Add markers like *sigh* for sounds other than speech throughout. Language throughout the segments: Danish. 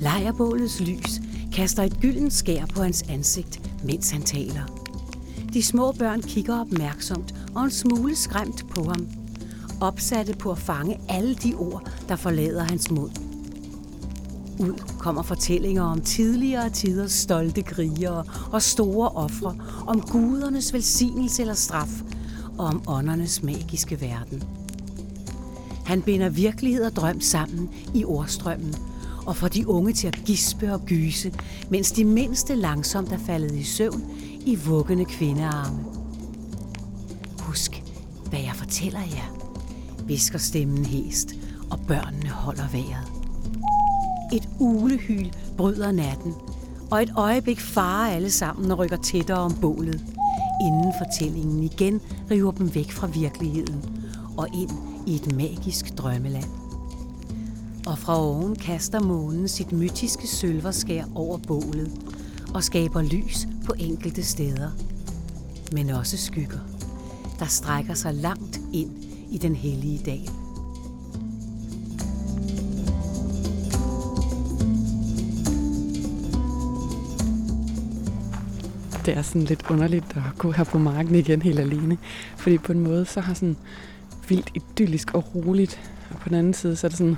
Lejerbålets lys kaster et gyldent skær på hans ansigt, mens han taler. De små børn kigger opmærksomt og en smule skræmt på ham, opsatte på at fange alle de ord, der forlader hans mund. Ud kommer fortællinger om tidligere tiders stolte krigere og store ofre, om gudernes velsignelse eller straf, og om åndernes magiske verden. Han binder virkelighed og drøm sammen i ordstrømmen, og får de unge til at gispe og gyse, mens de mindste langsomt er faldet i søvn i vuggende kvindearme. Husk, hvad jeg fortæller jer, visker stemmen hest, og børnene holder vejret. Et ulehyl bryder natten, og et øjeblik farer alle sammen og rykker tættere om bålet, inden fortællingen igen river dem væk fra virkeligheden og ind i et magisk drømmeland. Og fra oven kaster månen sit mytiske sølverskær over bålet og skaber lys på enkelte steder, men også skygger, der strækker sig langt ind i den hellige dal. Det er sådan lidt underligt at gå her på marken igen helt alene. Fordi på en måde, så har sådan vildt idyllisk og roligt. Og på den anden side, så er det sådan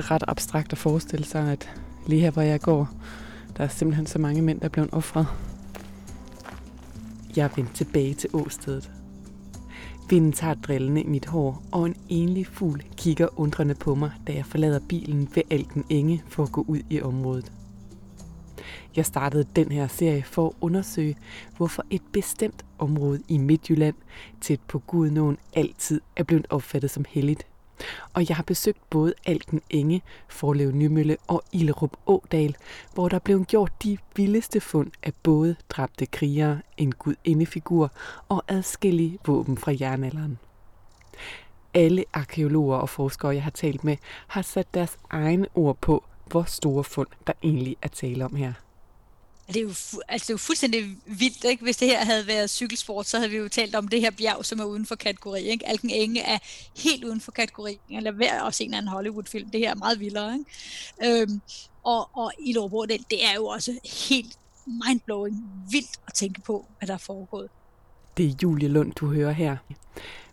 ret abstrakt at forestille sig, at lige her, hvor jeg går, der er simpelthen så mange mænd, der er blevet offret. Jeg er vendt tilbage til åstedet. Vinden tager drillene i mit hår, og en enlig fugl kigger undrende på mig, da jeg forlader bilen ved Alken Enge for at gå ud i området. Jeg startede den her serie for at undersøge, hvorfor et bestemt område i Midtjylland, tæt på Gudnåen, altid er blevet opfattet som helligt. Og jeg har besøgt både Alten Enge, Forlev Nymølle og Illerup Ådal, hvor der blev gjort de vildeste fund af både dræbte krigere, en gudindefigur og adskillige våben fra jernalderen. Alle arkeologer og forskere, jeg har talt med, har sat deres egne ord på, hvor store fund der egentlig er tale om her. Det er, jo, altså det er jo fuldstændig vildt, ikke? Hvis det her havde været cykelsport, så havde vi jo talt om det her bjerg, som er uden for kategori. Ikke? Alken Enge er helt uden for kategori. Eller hver også en anden Hollywood-film. Det her er meget vildere. Ikke? Øhm, og, og i Lovbordel, det er jo også helt mindblowing, vildt at tænke på, hvad der er foregået. Det er Julie Lund, du hører her.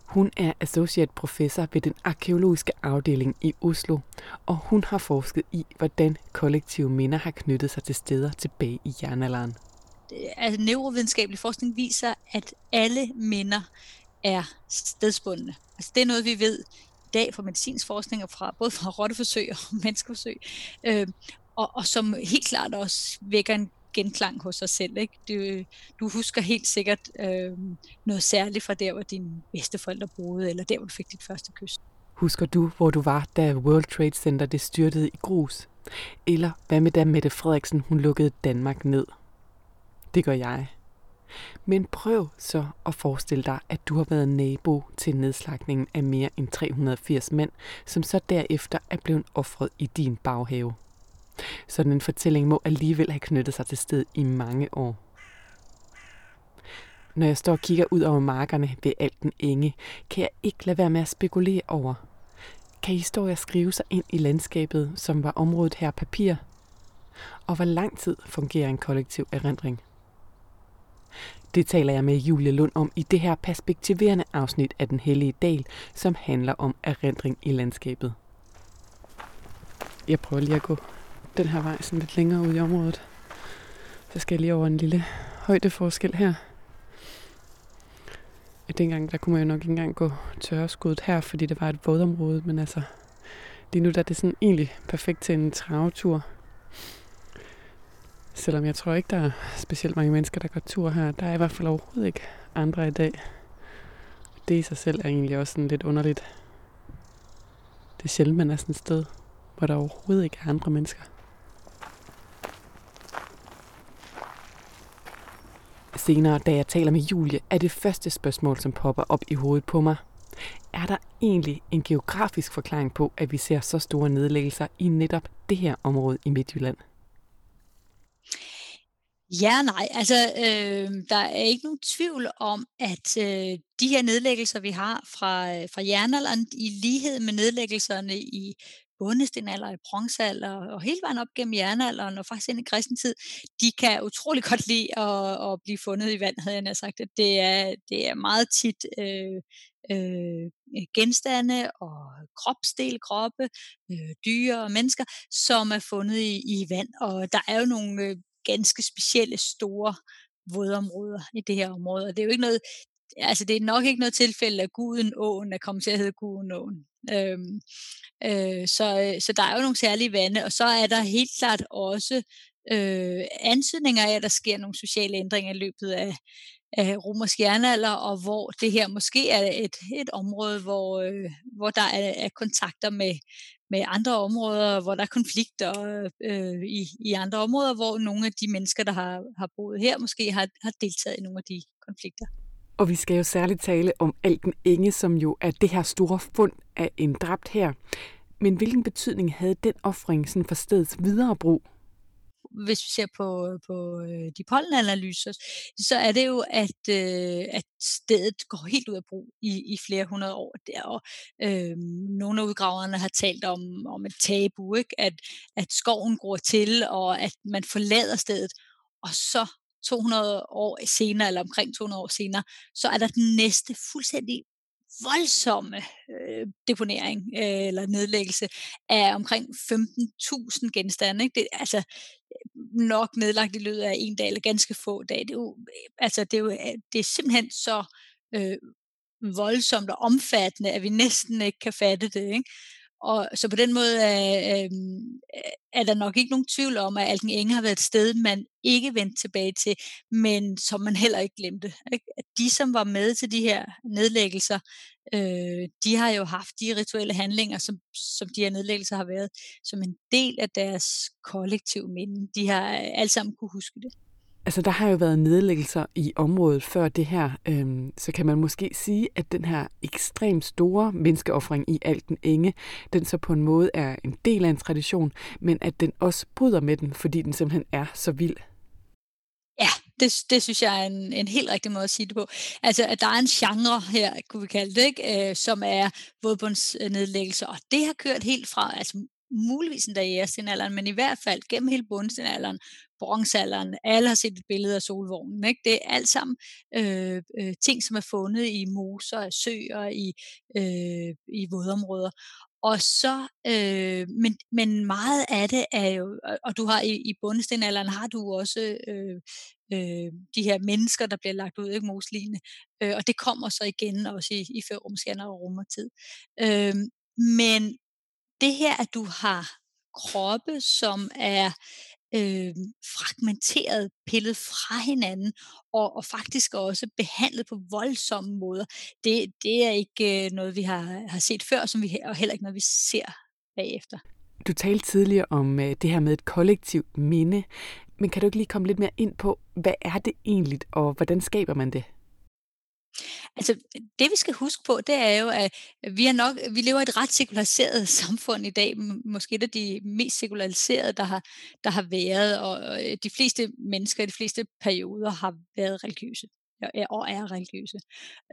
Hun er associate professor ved den arkeologiske afdeling i Oslo, og hun har forsket i, hvordan kollektive minder har knyttet sig til steder tilbage i jernalderen. Altså, neurovidenskabelig forskning viser, at alle minder er stedsbundne. Altså, det er noget, vi ved i dag fra medicinsk forskning, og fra, både fra rotteforsøg og *laughs* menneskeforsøg, øh, og, og som helt klart også vækker en genklang hos sig selv. Ikke? Du, du husker helt sikkert øh, noget særligt fra der, hvor dine bedsteforældre boede, eller der, hvor du fik dit første kys. Husker du, hvor du var, da World Trade Center det styrtede i grus? Eller hvad med da Mette Frederiksen hun lukkede Danmark ned? Det gør jeg. Men prøv så at forestille dig, at du har været nabo til nedslagningen af mere end 380 mænd, som så derefter er blevet offret i din baghave. Sådan en fortælling må alligevel have knyttet sig til sted i mange år. Når jeg står og kigger ud over markerne ved Alten Enge, kan jeg ikke lade være med at spekulere over. Kan historier skrive sig ind i landskabet, som var området her papir? Og hvor lang tid fungerer en kollektiv erindring? Det taler jeg med Julie Lund om i det her perspektiverende afsnit af Den Hellige Dal, som handler om erindring i landskabet. Jeg prøver lige at gå den her vej sådan lidt længere ud i området. Så skal jeg lige over en lille højdeforskel her. Dengang, der kunne man jo nok ikke engang gå tørreskuddet her, fordi det var et vådområde, men altså, lige nu der er det sådan egentlig perfekt til en travetur. Selvom jeg tror ikke, der er specielt mange mennesker, der går tur her. Der er i hvert fald overhovedet ikke andre i dag. Det i sig selv er egentlig også sådan lidt underligt. Det er sjældent, man er sådan et sted, hvor der overhovedet ikke er andre mennesker. Senere, da jeg taler med Julie, er det første spørgsmål, som popper op i hovedet på mig. Er der egentlig en geografisk forklaring på, at vi ser så store nedlæggelser i netop det her område i Midtjylland? Ja, nej. Altså, øh, der er ikke nogen tvivl om, at øh, de her nedlæggelser, vi har fra, øh, fra jernalderen, i lighed med nedlæggelserne i bondestenalder, i bronzealder og hele vejen op gennem jernalderen og faktisk ind i kristen tid, de kan utrolig godt lide at, at blive fundet i vand, havde jeg sagt. Det er, det er meget tit øh, øh, genstande og kropsdel, kroppe, øh, dyr og mennesker, som er fundet i, i vand. Og der er jo nogle øh, ganske specielle store vådområder i det her område. Og det er jo ikke noget, altså det er nok ikke noget tilfælde, at Guden åen er kommet til at hedde Guden åen. Øhm, øh, så, øh, så der er jo nogle særlige vande, og så er der helt klart også øh, ansøgninger af, at der sker nogle sociale ændringer i løbet af, af romersk jernalder, og hvor det her måske er et, et område, hvor, øh, hvor der er, er kontakter med, med andre områder, hvor der er konflikter øh, i, i andre områder, hvor nogle af de mennesker, der har, har boet her, måske har, har deltaget i nogle af de konflikter. Og vi skal jo særligt tale om Alken Inge, som jo er det her store fund af en dræbt her. Men hvilken betydning havde den offring for stedets videre brug? hvis vi ser på, på øh, de pollenanalyser, så er det jo, at, øh, at stedet går helt ud af brug i, i flere hundrede år. Der, og, øh, nogle af udgraverne har talt om, om et tabu, ikke? At, at skoven gror til, og at man forlader stedet, og så 200 år senere, eller omkring 200 år senere, så er der den næste fuldstændig voldsomme øh, deponering øh, eller nedlæggelse af omkring 15.000 genstande. Ikke? Det, altså øh, nok nedlagt i løbet af en dag eller ganske få dage. Det er jo, øh, altså, det er, jo, øh, det er simpelthen så øh, voldsomt og omfattende, at vi næsten ikke kan fatte det. Ikke? Og så på den måde er, øh, er der nok ikke nogen tvivl om, at Alken Enge har været et sted, man ikke vendte tilbage til, men som man heller ikke glemte. Ikke? At de, som var med til de her nedlæggelser, øh, de har jo haft de rituelle handlinger, som, som de her nedlæggelser har været, som en del af deres kollektive minde. De har øh, alle sammen kunne huske det. Altså, der har jo været nedlæggelser i området før det her, øhm, så kan man måske sige, at den her ekstremt store menneskeoffring i Alten Enge, den så på en måde er en del af en tradition, men at den også bryder med den, fordi den simpelthen er så vild. Ja, det, det synes jeg er en, en helt rigtig måde at sige det på. Altså, at der er en genre her, kunne vi kalde det, ikke? Øh, som er vådbundsnedlæggelser, og det har kørt helt fra, altså muligvis endda i jægerstenalderen, men i hvert fald gennem hele bundstenalderen, bronzealderen, alle har set et billede af solvognen. Ikke? Det er alt sammen øh, øh, ting, som er fundet i moser, søer, i, øh, i vådområder. Og så, øh, men, men meget af det er jo, og du har i, i bundestenalderen har du også øh, øh, de her mennesker, der bliver lagt ud, ikke mosline, øh, og det kommer så igen også i, i førrumskander og romertid. Øh, men det her, at du har kroppe, som er øh, fragmenteret, pillet fra hinanden, og, og faktisk også behandlet på voldsomme måder, det, det er ikke øh, noget, vi har, har set før, som vi, og heller ikke noget, vi ser bagefter. Du talte tidligere om øh, det her med et kollektivt minde, men kan du ikke lige komme lidt mere ind på, hvad er det egentlig, og hvordan skaber man det? Altså, det vi skal huske på, det er jo, at vi, er nok, vi lever i et ret sekulariseret *laughs* samfund i dag, måske et af de mest sekulariserede, der har, der har været, og øh, de fleste mennesker i de fleste perioder har været religiøse og er religiøse.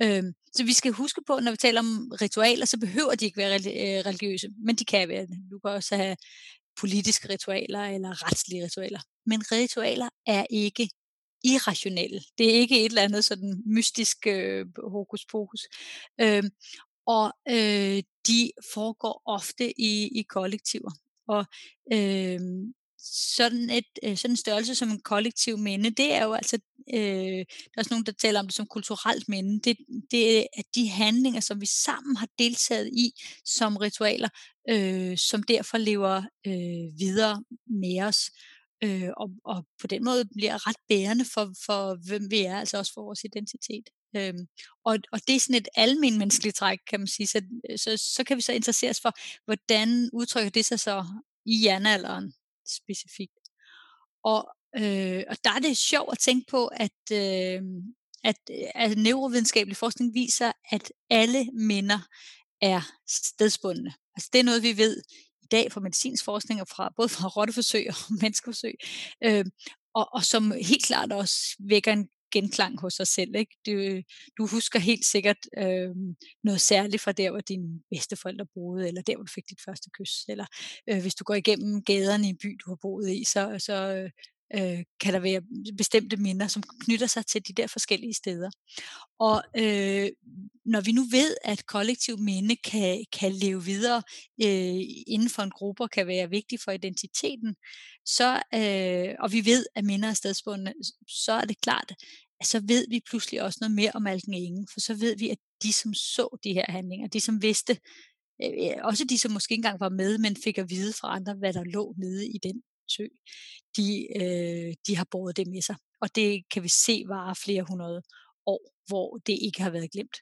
Øhm, så vi skal huske på, når vi taler om ritualer, så behøver de ikke være øh, religiøse, men de kan være det. Du kan også have politiske ritualer eller retslige ritualer. Men ritualer er ikke irrationelle. Det er ikke et eller andet sådan mystisk øh, hokus pokus. Øh, og øh, de foregår ofte i, i kollektiver. Og øh, sådan, et, øh, sådan en størrelse som en kollektiv minde, det er jo altså, øh, der er også nogen, der taler om det som kulturelt minde, det, det er de handlinger, som vi sammen har deltaget i som ritualer, øh, som derfor lever øh, videre med os øh, og, og på den måde bliver ret bærende for, for hvem vi er, altså også for vores identitet. Øhm, og, og det er sådan et almen menneskeligt træk, kan man sige. Så, øh, så, så kan vi så interessere os for, hvordan udtrykker det sig så i jernalderen specifikt. Og, øh, og der er det sjovt at tænke på, at, øh, at, øh, at neurovidenskabelig forskning viser, at alle minder er stedsbundne. Altså det er noget, vi ved dag fra medicinsk forskning, og fra, både fra rotteforsøg og *laughs* menneskeforsøg, øh, og, og som helt klart også vækker en genklang hos os selv. Ikke? Du, du husker helt sikkert øh, noget særligt fra der, hvor dine bedsteforældre boede, eller der, hvor du fik dit første kys. Eller øh, hvis du går igennem gaderne i en by, du har boet i, så, så øh, Øh, kan der være bestemte minder, som knytter sig til de der forskellige steder. Og øh, når vi nu ved, at kollektiv minde kan, kan leve videre øh, inden for en gruppe og kan være vigtig for identiteten, så, øh, og vi ved, at minder er stedsbundne, så er det klart, at så ved vi pludselig også noget mere om Alken Ingen, for så ved vi, at de, som så de her handlinger, de, som vidste, øh, også de, som måske ikke engang var med, men fik at vide fra andre, hvad der lå nede i den sø, de, øh, de har båret det med sig. Og det kan vi se var flere hundrede år, hvor det ikke har været glemt.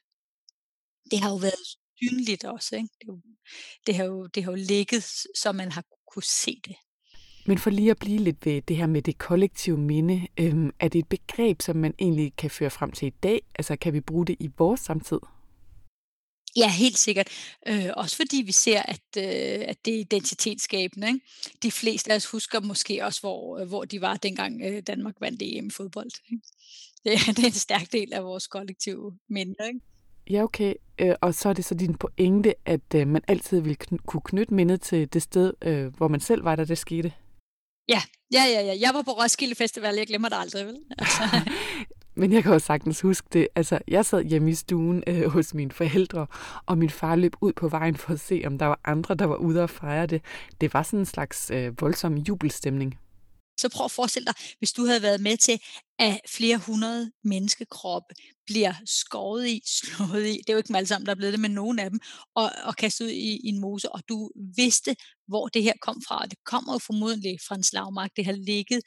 Det har jo været synligt også. Ikke? Det, jo, det, har jo, det har jo ligget, så man har kunne se det. Men for lige at blive lidt ved det her med det kollektive minde, øhm, er det et begreb, som man egentlig kan føre frem til i dag? Altså kan vi bruge det i vores samtid? Ja, helt sikkert. Øh, også fordi vi ser, at, øh, at det er identitetsskabende. Ikke? De fleste af os husker måske også, hvor, øh, hvor de var, dengang øh, Danmark vandt EM fodbold. Ikke? Det, *laughs* det er en stærk del af vores kollektive minde. Ikke? Ja, okay. Øh, og så er det så din pointe, at øh, man altid vil kn- kunne knytte mindet til det sted, øh, hvor man selv var, da det skete. Ja, ja, ja, ja. Jeg var på Roskilde Festival, jeg glemmer det aldrig, vel? *laughs* Altså. Men jeg kan også sagtens huske det. Altså, jeg sad hjemme i stuen øh, hos mine forældre, og min far løb ud på vejen for at se, om der var andre, der var ude og fejre det. Det var sådan en slags øh, voldsom jubelstemning. Så prøv at forestille dig, hvis du havde været med til, at flere hundrede menneskekroppe bliver skåret i, *laughs* slået i, det er jo ikke dem alle sammen, der er blevet det, men nogen af dem, og, og kastet ud i, i en mose, og du vidste, hvor det her kom fra, og det kommer jo formodentlig fra en slagmark, det har ligget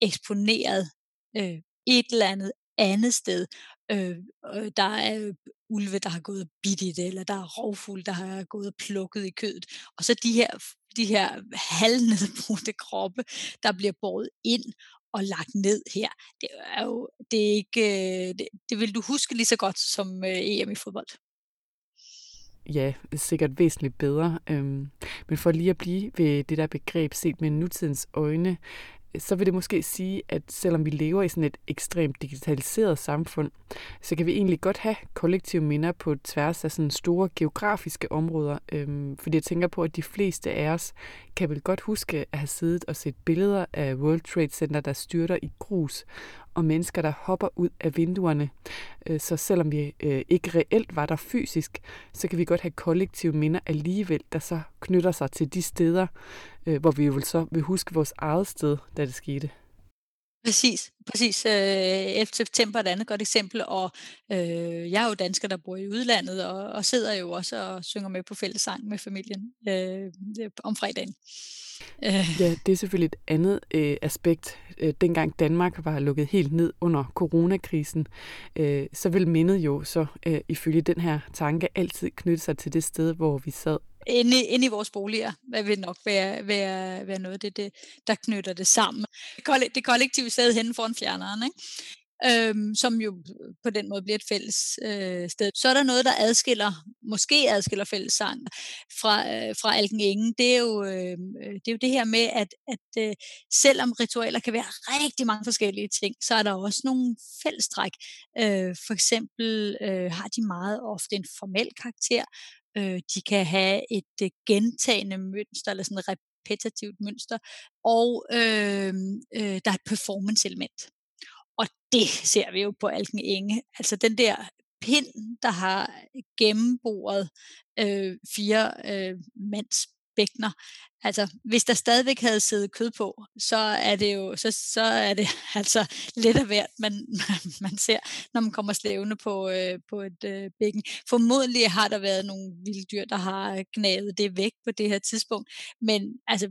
eksponeret øh, et eller andet andet sted. Øh, øh, der er ulve, der har gået og bidt i det, eller der er rovfugle, der har gået og plukket i kødet. Og så de her, de her halvnedbrudte *laughs* kroppe, der bliver båret ind og lagt ned her. Det er jo det er ikke, øh, det, det vil du huske lige så godt som øh, EM i fodbold. Ja, sikkert væsentligt bedre. Øhm, men for lige at blive ved det der begreb set med nutidens øjne, så vil det måske sige, at selvom vi lever i sådan et ekstremt digitaliseret samfund, så kan vi egentlig godt have kollektive minder på tværs af sådan store geografiske områder. Øhm, fordi jeg tænker på, at de fleste af os kan vel godt huske at have siddet og set billeder af World Trade Center, der styrter i grus, og mennesker, der hopper ud af vinduerne. Øh, så selvom vi øh, ikke reelt var der fysisk, så kan vi godt have kollektive minder alligevel, der så knytter sig til de steder, øh, hvor vi jo så vil huske vores eget sted, da det skete. Præcis, præcis. 11. september er et andet godt eksempel, og øh, jeg er jo dansker, der bor i udlandet, og, og sidder jo også og synger med på fællesang med familien øh, om fredagen. Ja, det er selvfølgelig et andet øh, aspekt. Øh, dengang Danmark var lukket helt ned under coronakrisen, øh, så vil mindet jo så øh, ifølge den her tanke altid knytte sig til det sted, hvor vi sad inde, inde i vores boliger, hvad vil nok være, være, være noget af det, det, der knytter det sammen. Det kollektive sted hen foran fjerneren, ikke? Øhm, som jo øh, på den måde bliver et fælles øh, sted. Så er der noget, der adskiller, måske adskiller fællessang fra, øh, fra Alken Ingen. Det er, jo, øhm, øh, det er jo det her med, at, at øh, selvom ritualer kan være rigtig mange forskellige ting, så er der også nogle fællestræk. Øh, for eksempel øh, har de meget ofte en formel karakter, Øh, de kan have et øh, gentagende mønster, eller sådan et repetitivt mønster, og øh, øh, der er et performance-element. Og det ser vi jo på Alken Inge. Altså den der pind, der har gennemboret øh, fire øh, mands bækner. Altså, hvis der stadigvæk havde siddet kød på, så er det jo så, så er det *laughs* altså lidt af hvert, man, *laughs* man ser, når man kommer slævende på, øh, på et øh, bækken. Formodentlig har der været nogle vilde dyr, der har gnavet det væk på det her tidspunkt, men altså,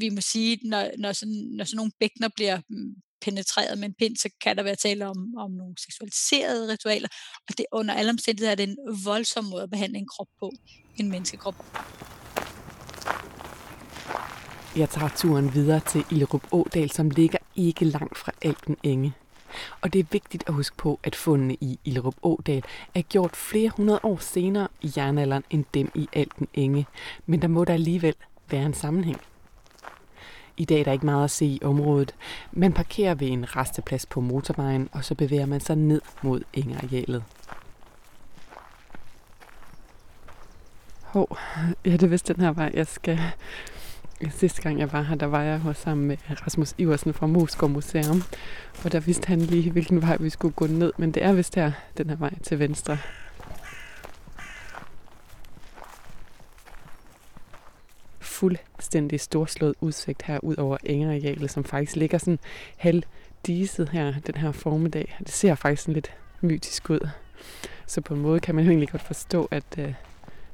vi må sige, når, når, sådan, når sådan nogle bækkener bliver mm, penetreret med en pind, så kan der være tale om, om nogle seksualiserede ritualer, og det under alle omstændigheder er det en voldsom måde at behandle en krop på, en menneskekrop. Jeg tager turen videre til Ilrup Ådal, som ligger ikke langt fra Alten Enge. Og det er vigtigt at huske på, at fundene i Ilrup Ådal er gjort flere hundrede år senere i jernalderen end dem i Alten Enge. Men der må der alligevel være en sammenhæng. I dag er der ikke meget at se i området. Man parkerer ved en resteplads på motorvejen, og så bevæger man sig ned mod engarealet. Hov, ja, det er vist den her vej, jeg skal. Sidste gang jeg var her, der var jeg hos sammen med Rasmus Iversen fra Moskov Museum. Og der vidste han lige, hvilken vej vi skulle gå ned. Men det er vist her, den her vej til venstre. Fuldstændig storslået udsigt her ud over engearealet, som faktisk ligger sådan halv diset her den her formiddag. Det ser faktisk sådan lidt mytisk ud. Så på en måde kan man jo egentlig godt forstå, at øh,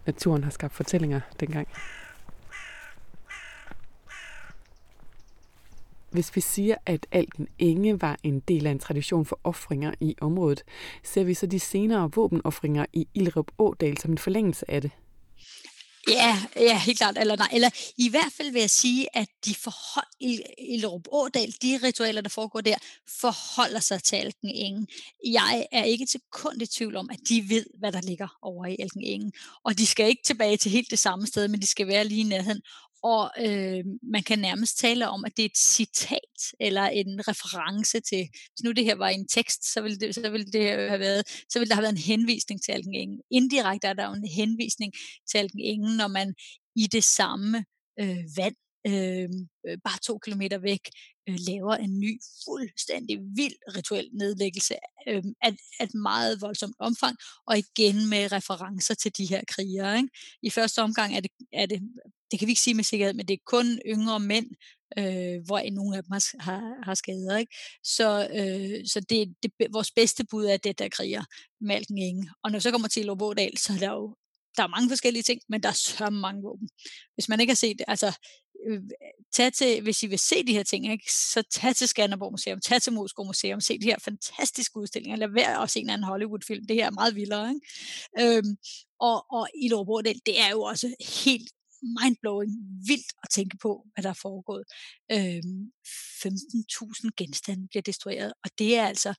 naturen har skabt fortællinger dengang. Hvis vi siger, at Alten Enge var en del af en tradition for offringer i området, ser vi så de senere våbenoffringer i Ilrup Ådal som en forlængelse af det? Ja, ja, helt klart. Eller, nej, eller i hvert fald vil jeg sige, at de forhold, i, i Ådal, de ritualer, der foregår der, forholder sig til Alken Ingen. Jeg er ikke til kun i tvivl om, at de ved, hvad der ligger over i Alken Ingen. Og de skal ikke tilbage til helt det samme sted, men de skal være lige nærheden og øh, man kan nærmest tale om, at det er et citat eller en reference til, hvis nu det her var en tekst, så ville det, så ville det have været, så ville der have været en henvisning til Alken Ingen. Indirekte er der jo en henvisning til Alken Ingen, når man i det samme øh, vand øh, øh, bare to kilometer væk øh, laver en ny, fuldstændig vild rituel nedlæggelse øh, af, af et meget voldsomt omfang, og igen med referencer til de her krigere. Ikke? I første omgang er det, er det, det kan vi ikke sige med sikkerhed, men det er kun yngre mænd, øh, hvor nogle af dem har, har, har skader. Ikke? Så, øh, så det, det, vores bedste bud er det, der kriger Malken Inge. Og når så kommer til Lobodal, så er der jo der er mange forskellige ting, men der er så mange våben. Hvis man ikke har set altså øh, tag til, hvis I vil se de her ting, ikke, så tag til Skanderborg Museum, tag til Moskva Museum, se de her fantastiske udstillinger, lad være at se en anden Hollywood-film, det her er meget vildere. Ikke? Øhm, og, og i Lovbordel, det er jo også helt mindblowing, vildt at tænke på, hvad der er foregået. Øhm, 15.000 genstande bliver destrueret, og det er altså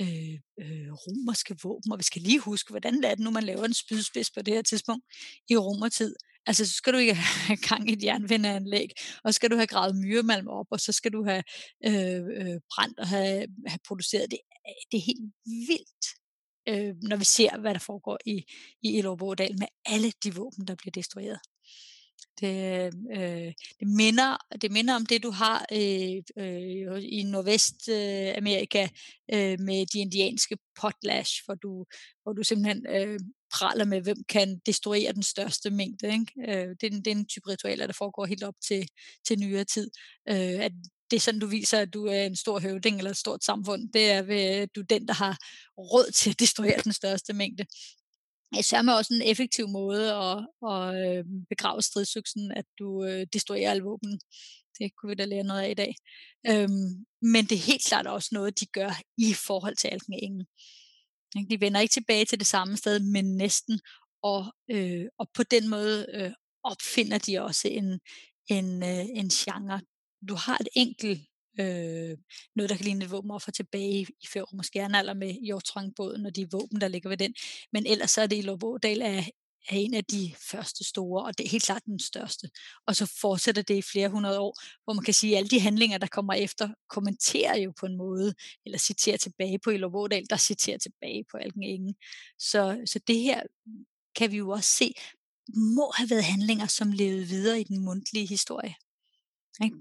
øh, øh, romerske våben, og vi skal lige huske, hvordan er det nu, man laver en spydspids på det her tidspunkt i romertid. Altså, så skal du ikke have *laughs* gang i et jernvindeanlæg, og så skal du have gravet myremalm op, og så skal du have øh, øh, brændt og have, have produceret det. Det er helt vildt, øh, når vi ser, hvad der foregår i, i Elorbo med alle de våben, der bliver destrueret. Det, øh, det, minder, det minder om det, du har øh, øh, i Nordvestamerika øh, med de indianske potlash, hvor du, hvor du simpelthen øh, praler med, hvem kan destruere den største mængde. Ikke? Øh, det, er, det er en type ritualer, der foregår helt op til, til nyere tid. Øh, at det er sådan, du viser, at du er en stor høvding eller et stort samfund. Det er, ved, du er den, der har råd til at destruere den største mængde sørme også en effektiv måde at, at øhm, begrave stridsøksen, at du øh, destruerer alle våben. Det kunne vi da lære noget af i dag. Øhm, men det er helt klart også noget, de gør i forhold til Alkenengen. De vender ikke tilbage til det samme sted, men næsten. Og, øh, og på den måde øh, opfinder de også en, en, øh, en genre. Du har et enkelt øh, noget, der kan ligne et våbenoffer tilbage i Færø Skjernalder med Hjortrangbåden og de våben, der ligger ved den. Men ellers så er det i Lovådal af, er en af de første store, og det er helt klart den største. Og så fortsætter det i flere hundrede år, hvor man kan sige, at alle de handlinger, der kommer efter, kommenterer jo på en måde, eller citerer tilbage på Ilovådal, der citerer tilbage på Alken Ingen. Så, så det her kan vi jo også se, må have været handlinger, som levede videre i den mundtlige historie. Ikke?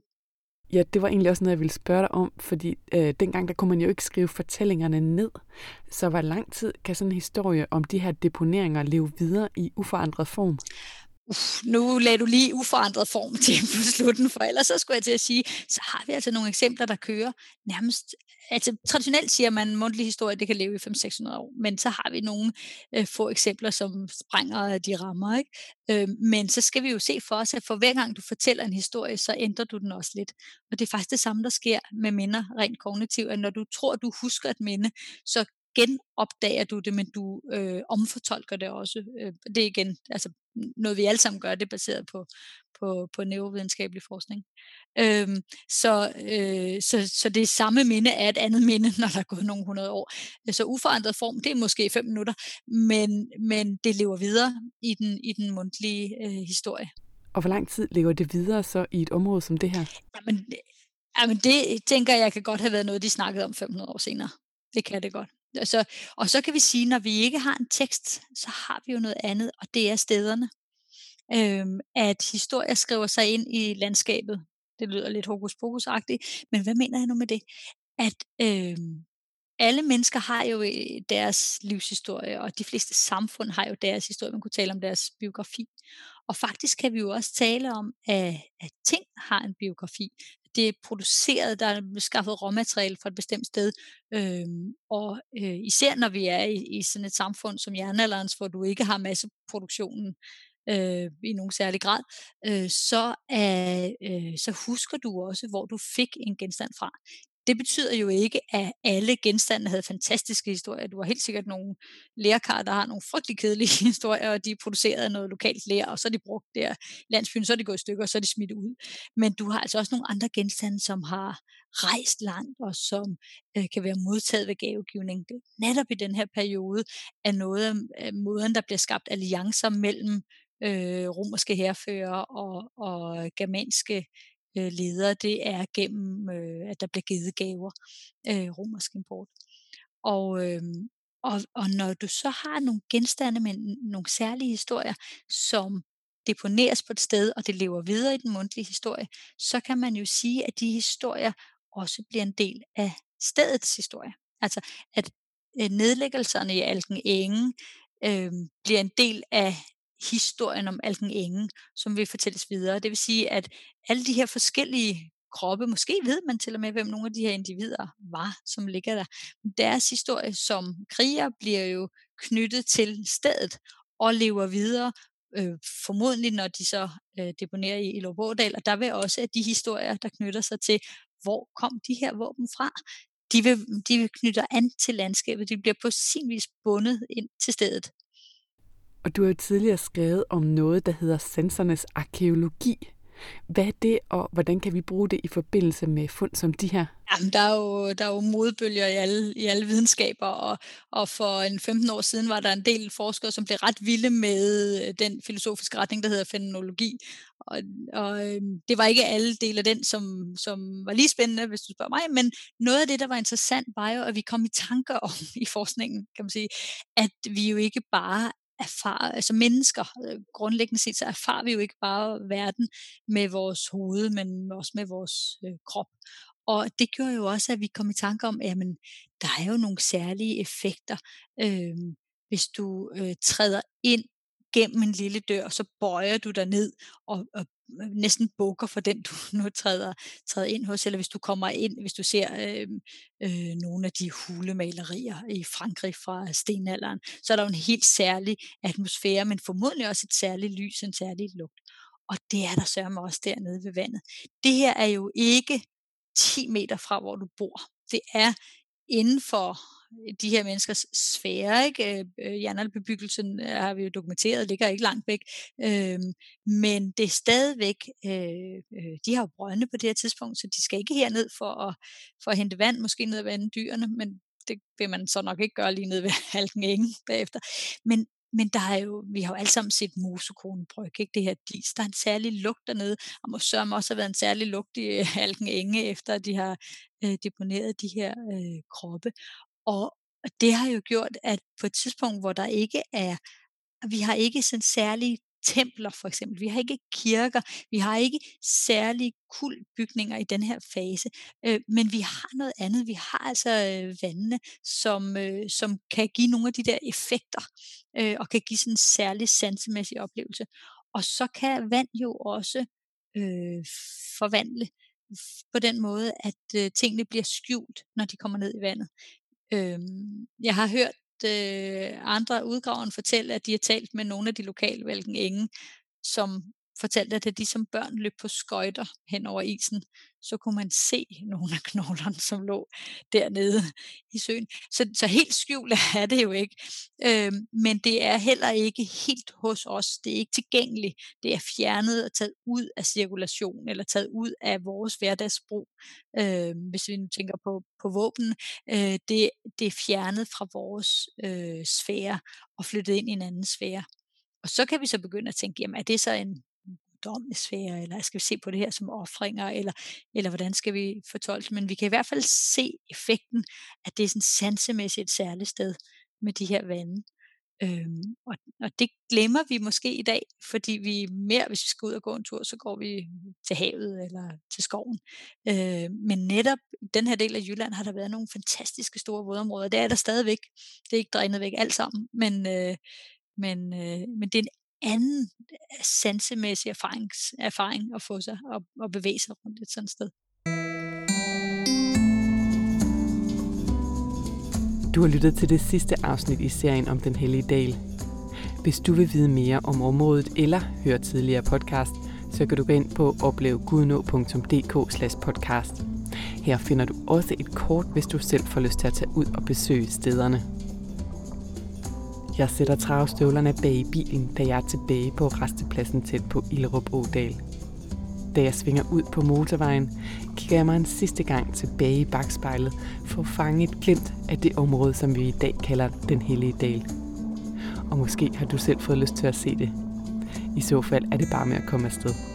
Ja, det var egentlig også noget, jeg ville spørge dig om, fordi øh, dengang der kunne man jo ikke skrive fortællingerne ned. Så hvor lang tid kan sådan en historie om de her deponeringer leve videre i uforandret form? Uff, nu lagde du lige uforandret form *laughs* til på slutten, for ellers så skulle jeg til at sige, så har vi altså nogle eksempler, der kører nærmest, altså traditionelt siger man, at mundtlig historie, det kan leve i 500-600 år, men så har vi nogle øh, få eksempler, som sprænger de rammer, ikke? Øh, men så skal vi jo se for os, at for hver gang du fortæller en historie, så ændrer du den også lidt. Og det er faktisk det samme, der sker med minder rent kognitivt, at når du tror, du husker et minde, så genopdager du det, men du øh, omfortolker det også. Øh, det er igen altså, noget, vi alle sammen gør, det er baseret på, på, på neurovidenskabelig forskning. Øhm, så, øh, så, så det samme minde er et andet minde, når der er gået nogle hundrede år. Så uforandret form, det er måske fem minutter, men, men det lever videre i den, i den mundtlige øh, historie. Og hvor lang tid lever det videre så i et område som det her? Jamen, jamen det tænker jeg kan godt have været noget, de snakkede om 500 år senere. Det kan det godt. Altså, og så kan vi sige, når vi ikke har en tekst, så har vi jo noget andet, og det er stederne. Øhm, at historier skriver sig ind i landskabet. Det lyder lidt hokus pokus men hvad mener jeg nu med det? At øhm, alle mennesker har jo øh, deres livshistorie, og de fleste samfund har jo deres historie. Man kunne tale om deres biografi. Og faktisk kan vi jo også tale om, at, at ting har en biografi. Det er produceret, der er skaffet råmateriale fra et bestemt sted. Øhm, og øh, især når vi er i, i sådan et samfund som jernalderens, hvor du ikke har masseproduktionen øh, i nogen særlig grad, øh, så, er, øh, så husker du også, hvor du fik en genstand fra. Det betyder jo ikke, at alle genstande havde fantastiske historier. Du har helt sikkert nogle lærkar, der har nogle frygtelig kedelige *laughs* historier, og de er produceret af noget lokalt lær, og så er de brugt der i landsbyen, så er de gået i stykker, og så er de smidt ud. Men du har altså også nogle andre genstande, som har rejst langt, og som øh, kan være modtaget ved gavegivning. Det, netop i den her periode er noget af øh, måden, der bliver skabt alliancer mellem øh, romerske herfører og, og germanske øh, ledere, det er gennem, øh, at der bliver givet gaver, øh, romersk import. Og, øh, og, og når du så har nogle genstande med nogle særlige historier, som deponeres på et sted, og det lever videre i den mundtlige historie, så kan man jo sige, at de historier også bliver en del af stedets historie. Altså at øh, nedlæggelserne i Alken Enge øh, bliver en del af historien om Alken Enge, som vil fortælles videre. Det vil sige, at alle de her forskellige kroppe, måske ved man til og med, hvem nogle af de her individer var, som ligger der. Men deres historie som kriger bliver jo knyttet til stedet og lever videre, øh, formodentlig når de så øh, deponerer i, i og der vil også at de historier, der knytter sig til, hvor kom de her våben fra, de vil, de vil knytte an til landskabet, de bliver på sin vis bundet ind til stedet. Og du har jo tidligere skrevet om noget, der hedder sensornes arkeologi. Hvad er det, og hvordan kan vi bruge det i forbindelse med fund som de her? Jamen, der er jo, der er jo modbølger i alle, i alle videnskaber, og, og for en 15 år siden var der en del forskere, som blev ret vilde med øh, den filosofiske retning, der hedder fænomenologi. Og, og øhm, det var ikke alle dele af den, som, som var lige spændende, hvis du spørger mig, men noget af det, der var interessant, var jo, at vi kom i tanker om i forskningen, kan man sige, at vi jo ikke bare erfare, altså mennesker, øh, grundlæggende set, så erfarer vi jo ikke bare verden med vores hoved, men også med vores øh, krop. Og det gjorde jo også, at vi kom i tanke om, at der er jo nogle særlige effekter, øh, hvis du øh, træder ind gennem en lille dør, så bøjer du dig ned og, og næsten bukker for den, du *laughs* nu træder, træder ind hos, eller hvis du kommer ind, hvis du ser øh, øh, nogle af de hulemalerier i Frankrig fra stenalderen, så er der jo en helt særlig atmosfære, men formodentlig også et særligt lys, en særlig lugt. Og det er der sørme også dernede ved vandet. Det her er jo ikke 10 meter fra, hvor du bor. Det er inden for øh, de her menneskers sfære. Ikke? Øh, øh jernalbebyggelsen øh, har vi jo dokumenteret, ligger ikke langt væk. Øh, men det er stadigvæk, øh, de har jo brønde på det her tidspunkt, så de skal ikke herned for at, for at hente vand, måske ned ad vande dyrene, men det vil man så nok ikke gøre lige ned ved *laughs* Halken bagefter. Men, men der er jo, vi har jo alle sammen set mosekronebryg, ikke? det her dis. Der er en særlig lugt dernede, og må sørge også have været en særlig lugt i *laughs* øh, Alken Enge, efter de har øh, deponeret de her øh, kroppe. Og det har jo gjort, at på et tidspunkt, hvor der ikke er, vi har ikke sådan særlig templer for eksempel, vi har ikke kirker, vi har ikke særlige kultbygninger i den her fase, øh, men vi har noget andet, vi har altså øh, vandene, som, øh, som kan give nogle af de der effekter, øh, og kan give sådan en særlig sansemæssig oplevelse. Og så kan vand jo også øh, forvandle på den måde, at øh, tingene bliver skjult, når de kommer ned i vandet. Øhm, jeg har hørt øh, andre udgraveren fortælle, at de har talt med nogle af de lokale Valken ingen, som fortalte, at de som børn løb på skøjter hen over isen, så kunne man se nogle af knoglerne, som lå dernede i søen. Så, så helt skjult *laughs* er det jo ikke. Øhm, men det er heller ikke helt hos os. Det er ikke tilgængeligt. Det er fjernet og taget ud af cirkulation, eller taget ud af vores hverdagsbrug. Øhm, hvis vi nu tænker på, på våben. Øh, det, det er fjernet fra vores øh, sfære og flyttet ind i en anden sfære. Og så kan vi så begynde at tænke, jamen er det så en guddommelig sfære, eller skal vi se på det her som offringer, eller, eller hvordan skal vi fortolke? Men vi kan i hvert fald se effekten, at det er sådan sansemæssigt et særligt sted med de her vande. Øhm, og, og det glemmer vi måske i dag, fordi vi mere, hvis vi skal ud og gå en tur, så går vi til havet eller til skoven. Øh, men netop i den her del af Jylland har der været nogle fantastiske store vådområder. Det er der stadigvæk. Det er ikke drænet væk alt sammen, men, øh, men, øh, men det er en anden øh, sansemæssig erfaring, erfaring at få sig og, og bevæge sig rundt et sådan sted. Du har lyttet til det sidste afsnit i serien om Den Hellige Dal. Hvis du vil vide mere om området eller høre tidligere podcast, så kan du gå ind på oplevegudnå.dk podcast. Her finder du også et kort, hvis du selv får lyst til at tage ud og besøge stederne. Jeg sætter travstøvlerne bag i bilen, da jeg er tilbage på restepladsen tæt på Ilderup Ådal. Da jeg svinger ud på motorvejen, kigger jeg mig en sidste gang tilbage i bagspejlet for at fange et glimt af det område, som vi i dag kalder Den Hellige Dal. Og måske har du selv fået lyst til at se det. I så fald er det bare med at komme afsted.